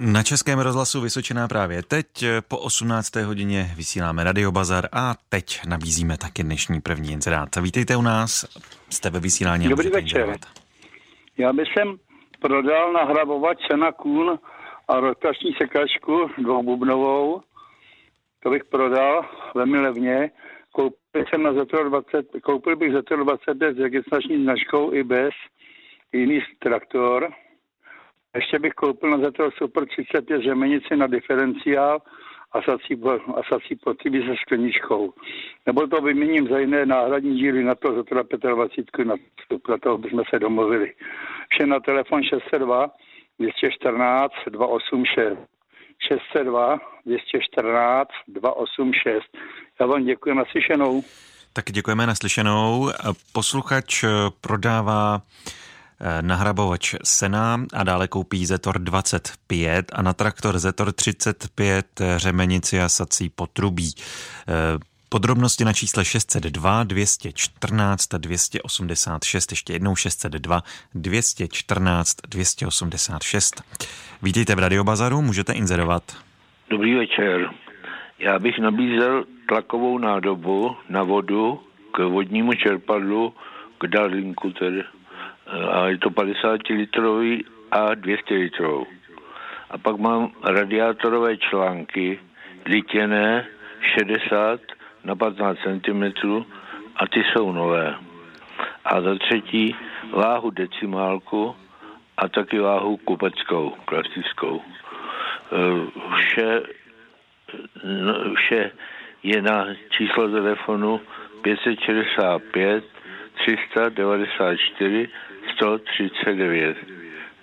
Na Českém rozhlasu Vysočená právě teď po 18. hodině vysíláme Radio Bazar a teď nabízíme taky dnešní první inzerát. Vítejte u nás, jste ve vysílání. Dobrý večer. Inzerovat. Já bych sem prodal nahrabovač cena kůl a rotační sekačku dvoububnovou. To bych prodal velmi levně. Koupil jsem na Zetro 20, koupil bych Zetro 25 s registrační značkou i bez jiný traktor ještě bych koupil na Zetro Super 35 řemenici na diferenciál a sací, a sací potřeby se skleničkou. Nebo to vyměním za jiné náhradní díly na to Zetro 25 na vstup, na to bychom se domluvili. Vše na telefon 602 214 286. 602 214 286. Já vám děkuji naslyšenou. Tak děkujeme naslyšenou. Posluchač prodává Eh, nahrabovač Sena a dále koupí Zetor 25 a na traktor Zetor 35 řemenici a sací potrubí. Eh, podrobnosti na čísle 602 214 286, ještě jednou 602 214 286. Vítejte v Radiobazaru, můžete inzerovat. Dobrý večer. Já bych nabízel tlakovou nádobu na vodu k vodnímu čerpadlu, k Darlinku tedy a je to 50 litrový a 200 litrový. A pak mám radiátorové články, litěné 60 na 15 cm a ty jsou nové. A za třetí váhu decimálku a taky váhu kupeckou, klasickou. E, vše, no, vše je na číslo telefonu 565 394 139.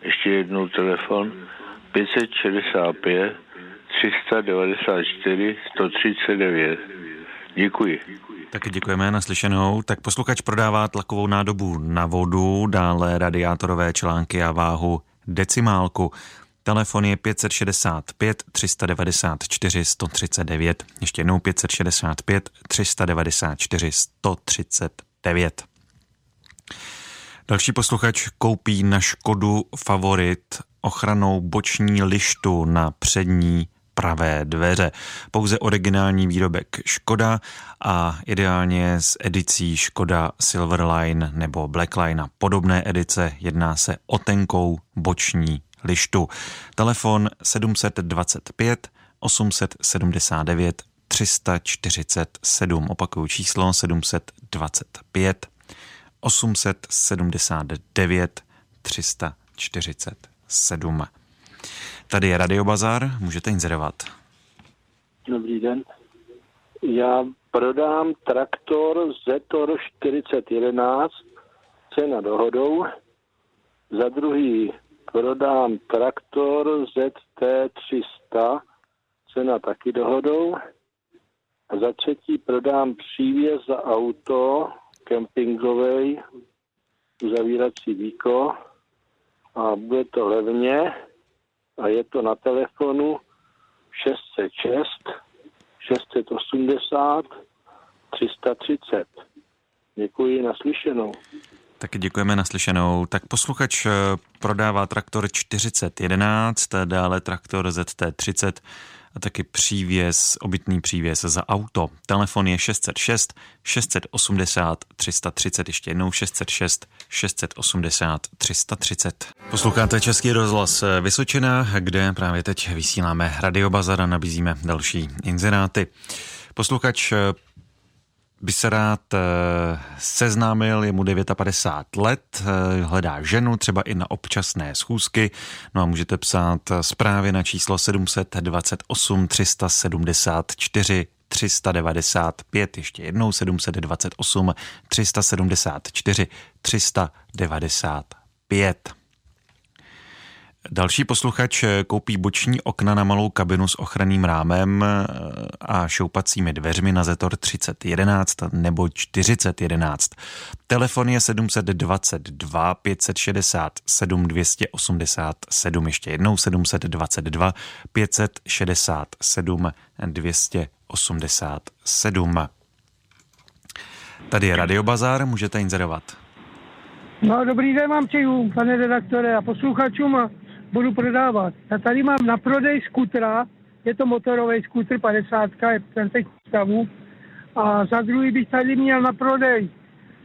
Ještě jednou telefon 565 394 139. Děkuji. Taky děkujeme naslyšenou. Tak posluchač prodává tlakovou nádobu na vodu, dále radiátorové články a váhu decimálku. Telefon je 565 394 139. Ještě jednou 565 394 139. Další posluchač koupí na Škodu Favorit ochranou boční lištu na přední pravé dveře. Pouze originální výrobek Škoda a ideálně s edicí Škoda Silverline nebo Blackline a podobné edice jedná se o tenkou boční lištu. Telefon 725 879 347. Opakuju číslo 725 879 347. Tady je Radio Bazar, můžete inzerovat. Dobrý den. Já prodám traktor Zetor 4011, cena dohodou. Za druhý prodám traktor ZT300, cena taky dohodou. A za třetí prodám přívěs za auto kempingový uzavírací víko a bude to levně a je to na telefonu 606 680 330. Děkuji naslyšenou. Taky děkujeme naslyšenou. Tak posluchač eh, prodává traktor 4011, dále traktor ZT30 a taky přívěs, obytný přívěs za auto. Telefon je 606 680 330, ještě jednou 606 680 330. Posloucháte Český rozhlas Vysočina, kde právě teď vysíláme radiobazar a nabízíme další inzeráty. Posluchač by se rád eh, seznámil, je mu 59 let, eh, hledá ženu třeba i na občasné schůzky, no a můžete psát zprávy na číslo 728 374 395, ještě jednou 728 374 395. Další posluchač koupí boční okna na malou kabinu s ochranným rámem eh, a šoupacími dveřmi na Zetor 3011 nebo 4011. Telefon je 722 567 287, ještě jednou 722 567 287. Tady je Radiobazár, můžete inzerovat. No, dobrý den vám přeju, pane redaktore, a posluchačům budu prodávat. Já tady mám na prodej skutra, je to motorový skutr 50, je perfektní stavu. A za druhý bych tady měl na prodej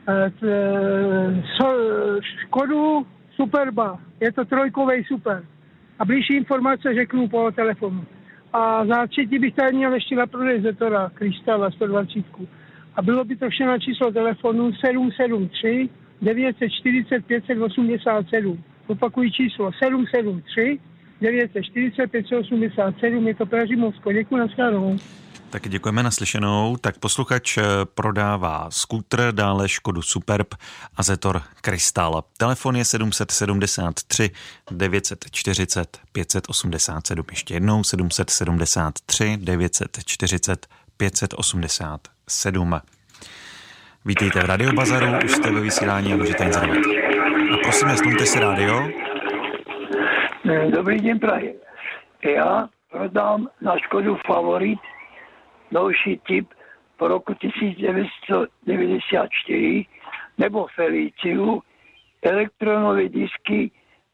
eh, eh, Škodu Superba. Je to trojkový super. A blížší informace řeknu po telefonu. A za třetí bych tady měl ještě na prodej Zetora Kristala 120. A bylo by to vše na číslo telefonu 773 940 587. Opakuji číslo 773 940 587. Je to Pražimovsko. Děkuji na shledanou. Tak děkujeme naslyšenou. Tak posluchač eh, prodává skútr, dále Škodu Superb a Zetor Krystal. Telefon je 773 940 587. Ještě jednou 773 940 587. Vítejte v Radio Bazaru, už jste ve vysílání a můžete inzerovat. A prosím, jestli si rádio. Dobrý den, Prahy. Já prodám na Škodu Favorit další typ po roku 1994 nebo Feliciu elektronové disky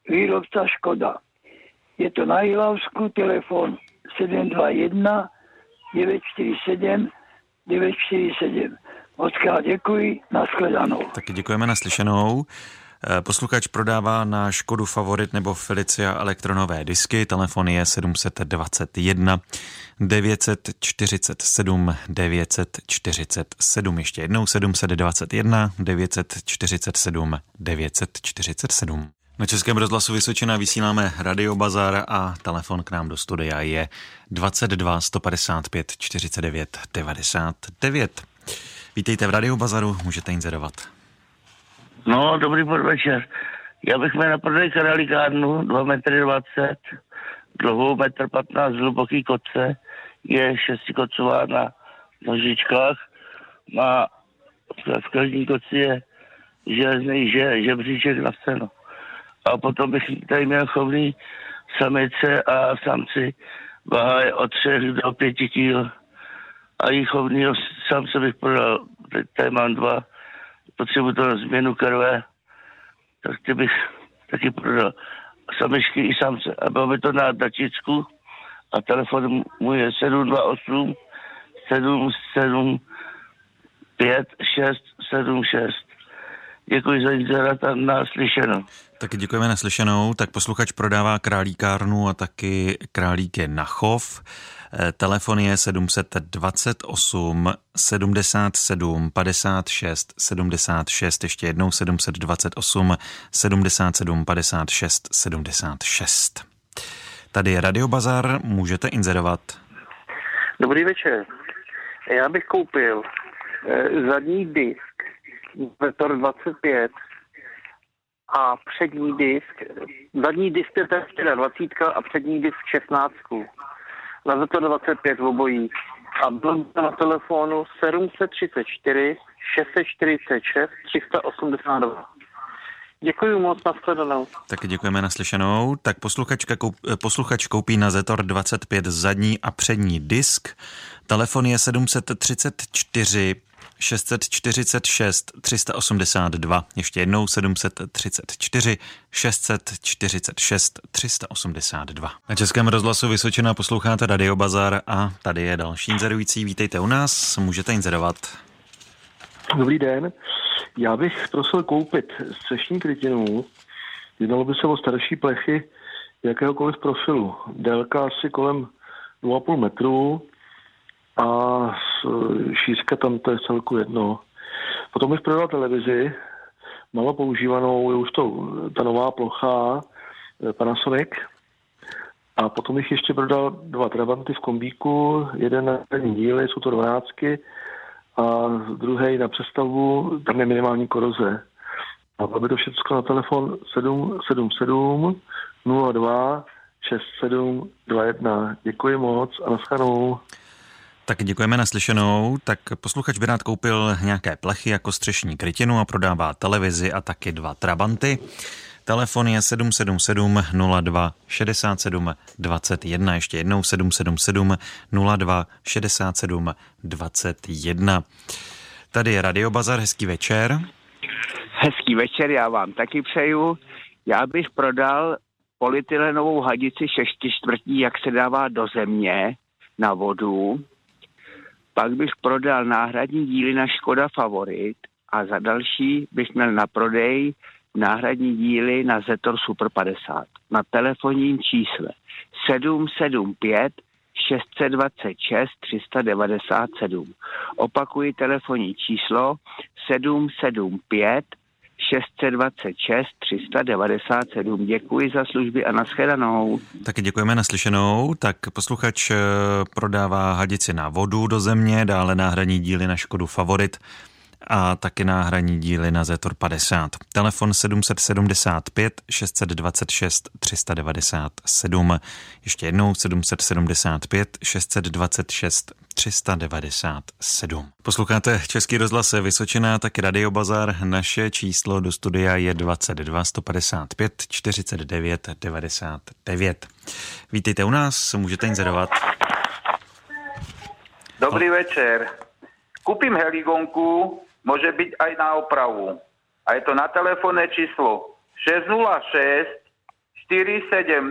výrobca Škoda. Je to na Jilavsku, telefon 721 947 947. Moc děkuji, nashledanou. Taky děkujeme naslyšenou. Eh, posluchač prodává na Škodu Favorit nebo Felicia elektronové disky. Telefon je 721 947 947. Ještě jednou 721 947 947. Na Českém rozhlasu Vysočina vysíláme Radio Bazar a telefon k nám do studia je 22 155 49 99. Vítejte v Radio Bazaru, můžete inzerovat. No, dobrý podvečer. Já bych měl na prodej karalikárnu 2,20 m, dlouhou 1,15 m, hluboký koce, je šestikocová na nožičkách, má v každém koci je železný že, žebříček na scénu. A potom bych tady měl chovný samice a samci váha je od 3 do 5 kg. A jich chovnýho samce bych prodal, teď tady mám dva potřebuji to na změnu krve, tak ty bych taky prodal samičky i samce. A bylo by to na dačicku a telefon můj je 728 77 5 6 7 6. Děkuji za inzerát a naslyšenou. Taky děkujeme naslyšenou. Tak posluchač prodává králíkárnu a taky králíky na chov. Telefon je 728 77 56 76, ještě jednou 728 77 56 76. Tady je Radio Bazar, můžete inzerovat. Dobrý večer. Já bych koupil eh, zadní disk Vetor 25 a přední disk, zadní disk je 20 a přední disk 16 na ZT25 v obojí. A byl na telefonu 734 646 382. Děkuji moc, nashledanou. Taky děkujeme naslyšenou. Tak posluchačka koup, posluchač koupí na Zetor 25 zadní a přední disk. Telefon je 734 646 382. Ještě jednou 734 646 382. Na Českém rozhlasu Vysočina posloucháte Radio Bazar a tady je další inzerující. Vítejte u nás, můžete inzerovat. Dobrý den. Já bych prosil koupit střešní krytinu. Jednalo by se o starší plechy jakéhokoliv profilu. Délka asi kolem 2,5 metru a šířka tam to je celku jedno. Potom bych prodal televizi, malo používanou, je už to ta nová plocha eh, Panasonic. A potom bych ještě prodal dva Trabanty v kombíku, jeden na první díly, jsou to dvanáctky, a druhý na přestavbu, tam je minimální koroze. A bylo by to všechno na telefon 777 02 6721. Děkuji moc a naschledanou. Tak děkujeme naslyšenou. Tak posluchač by rád koupil nějaké plechy jako střešní krytinu a prodává televizi a taky dva trabanty. Telefon je 777 02 67 21. Ještě jednou 777 02 67 21. Tady je Radio Bazar, hezký večer. Hezký večer, já vám taky přeju. Já bych prodal polytylenovou hadici 6 čtvrtí, jak se dává do země na vodu. Pak bych prodal náhradní díly na Škoda Favorit a za další bych měl na prodej náhradní díly na Zetor Super 50 na telefonním čísle 775 626 397. Opakuji telefonní číslo 775 626 397. Děkuji za služby a nashledanou. Taky děkujeme naslyšenou. Tak posluchač eh, prodává hadici na vodu do země, dále náhradní díly na Škodu Favorit a taky náhradní díly na Zetor 50. Telefon 775 626 397. Ještě jednou 775 626 397. Posloucháte Český rozhlas Vysočina, taky Radio Bazar. Naše číslo do studia je 22 155 49 99. Vítejte u nás, můžete inzerovat. Dobrý večer. Kúpim heligonku, môže byť aj na opravu. A je to na telefónne číslo 606 470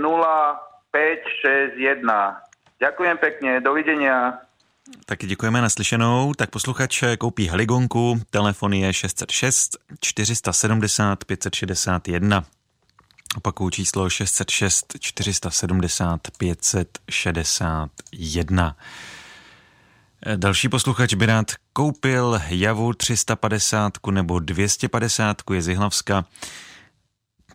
561. Ďakujem pekne, dovidenia. Taky děkujeme naslyšenou. Tak posluchač koupí heligonku, telefon je 606 470 561. Opakuju číslo 606 470 561. Další posluchač by rád koupil Javu 350 nebo 250 je z Jihlavska.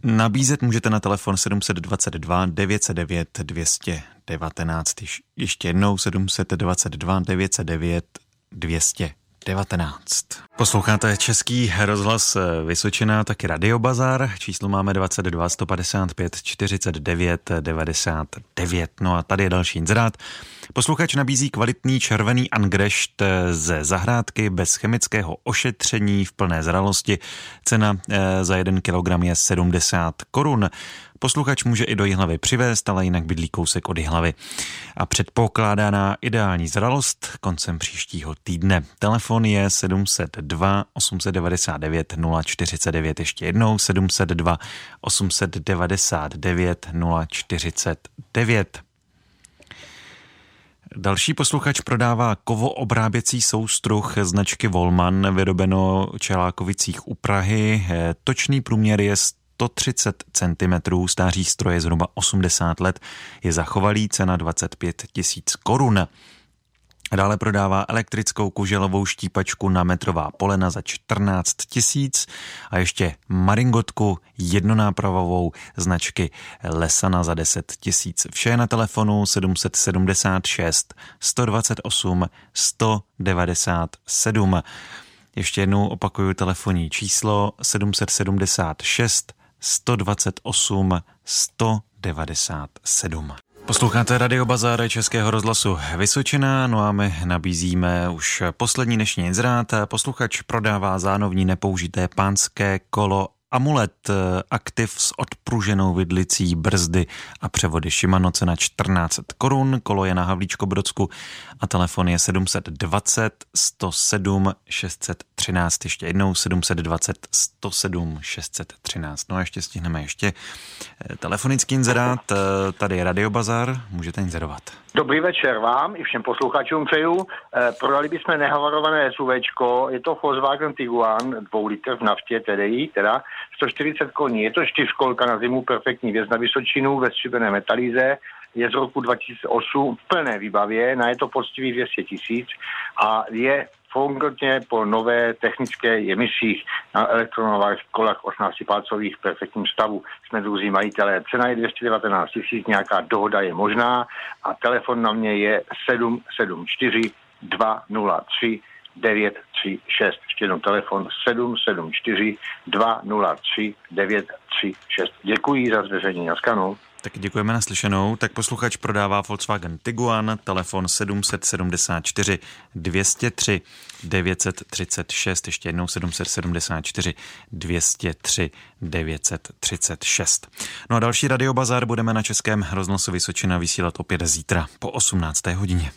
Nabízet můžete na telefon 722 909 219. Ještě jednou 722 909 200. 19. Posloucháte Český rozhlas Vysočina, taky Radio Bazar. Číslo máme 22 155 49 99. No a tady je další inzerát. Posluchač nabízí kvalitní červený angrešt ze zahrádky bez chemického ošetření v plné zralosti. Cena eh, za jeden kilogram je 70 korun. Posluchač může i do Jihlavy přivést, ale jinak bydlí kousek od Jihlavy. A předpokládá na ideální zralost koncem příštího týdne. Telefon je 702 899 049. Ještě jednou 702 899 049. Další posluchač prodává kovoobráběcí soustruh značky Volman, vyrobeno Čelákovicích u Prahy. Točný průměr je 130 cm, stáří stroje zhruba 80 let, je zachovalý, cena 25 tisíc korun. Dále prodává elektrickou kuželovou štípačku na metrová polena za 14 tisíc a ještě maringotku jednonápravovou značky Lesana za 10 tisíc. Vše je na telefonu 776 128 197. Ještě jednou opakuju telefonní číslo 776 128 197. Posloucháte Radio Bazar Českého rozhlasu Vysočina, no a my nabízíme už poslední dnešní inzerát. Posluchač prodává zánovní nepoužité pánské kolo Amulet, aktiv s odpruženou vidlicí, brzdy a převody Shimano cena 14 korun, kolo je na Havlíčko Brodsku a telefon je 720 107 613, ještě jednou 720 107 613. No a ještě stihneme ještě eh, telefonický inzerát, eh, tady je Radio Bazar, můžete inzerovat. Dobrý večer vám i všem posluchačům přeju. Eh, prodali bychom nehavarované SUVčko, je to Volkswagen Tiguan, dvou litr v naftě TDI, teda 140 koní. Je to čtyřkolka na zimu, perfektní věc na Vysočinu ve stříbené metalíze, je z roku 2008 v plné výbavě, na je to poctivý 200 tisíc a je konkrétně po nové technické emisích na elektronových kolách 18-palcových v perfektním stavu. Jsme druzí majitelé. Cena je 219 tisíc, nějaká dohoda je možná a telefon na mě je 774 203 936. Ještě jednou telefon 774 203 936. Děkuji za zveřejnění. Naskanou. Tak děkujeme naslyšenou. Tak posluchač prodává Volkswagen Tiguan, telefon 774 203 936, ještě jednou 774 203 936. No a další radiobazár budeme na Českém rozhlasu Vysočina vysílat opět zítra po 18. hodině.